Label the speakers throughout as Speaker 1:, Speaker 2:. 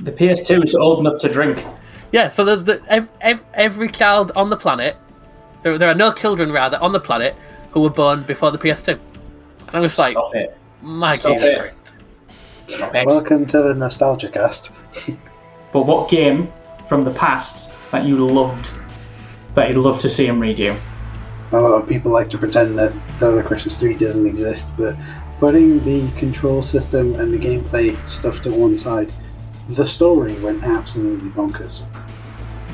Speaker 1: The PS2 is old enough to drink.
Speaker 2: Yeah, so there's the ev- ev- every child on the planet. There, there are no children rather on the planet who were born before the PS2. And I'm just like,
Speaker 1: Stop it.
Speaker 2: my
Speaker 1: Stop
Speaker 2: Jesus
Speaker 1: it. Stop it.
Speaker 3: Welcome to the Nostalgia Cast.
Speaker 1: But what game from the past that you loved, that you'd love to see him redo?
Speaker 3: A lot of people like to pretend that Dino Crisis 3 doesn't exist, but putting the control system and the gameplay stuff to one side, the story went absolutely bonkers.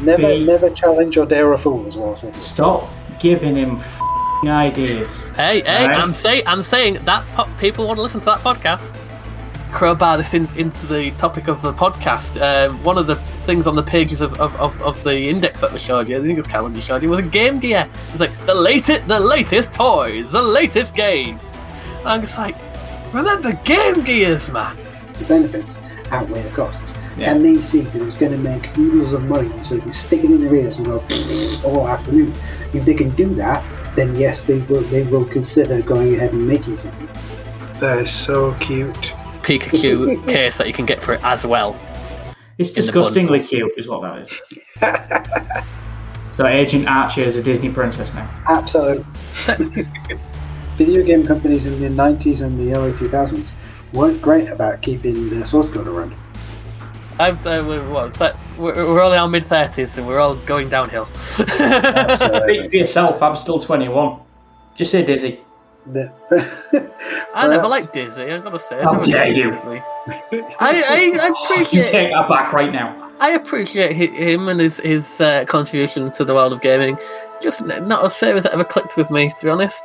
Speaker 3: Never,
Speaker 1: Be-
Speaker 3: never challenge or dare a fool, as well as
Speaker 1: Stop giving him f***ing ideas.
Speaker 2: Hey, hey,
Speaker 1: Right.
Speaker 2: I'm saying, I'm saying that po- people want to listen to that podcast. Crowbar this in, into the topic of the podcast. Um, one of the things on the pages of, of, of, of the index that we showed you, I think it was calendar showed you, was a Game Gear. It's like the latest, the latest toys, the latest games. And I'm just like, remember Game Gears, man.
Speaker 3: the benefits outweigh the costs.
Speaker 1: Yeah.
Speaker 3: And they see that it's going to make oodles of money, so they can stick it in their ears and go all afternoon. If they can do that, then yes, they will. They will consider going ahead and making something.
Speaker 4: That is so cute.
Speaker 2: Pikachu case that you can get for it as well.
Speaker 1: It's disgustingly cute, is what that is. so Agent Archer is a Disney princess now.
Speaker 3: Absolutely. Video game companies in the 90s and the early 2000s weren't great about keeping their source code around.
Speaker 2: I'm, uh, we're, what, th- we're, we're all in our mid 30s and we're all going downhill.
Speaker 1: Speak for yourself, I'm still 21. Just say Dizzy.
Speaker 3: The-
Speaker 2: I never liked Dizzy, I've got to say. I
Speaker 1: How
Speaker 2: never
Speaker 1: dare
Speaker 2: liked
Speaker 1: you.
Speaker 2: Disney. I, I, I
Speaker 1: You
Speaker 2: appreciate
Speaker 1: take that back right now.
Speaker 2: I appreciate him and his his uh, contribution to the world of gaming. Just not a series that ever clicked with me, to be honest.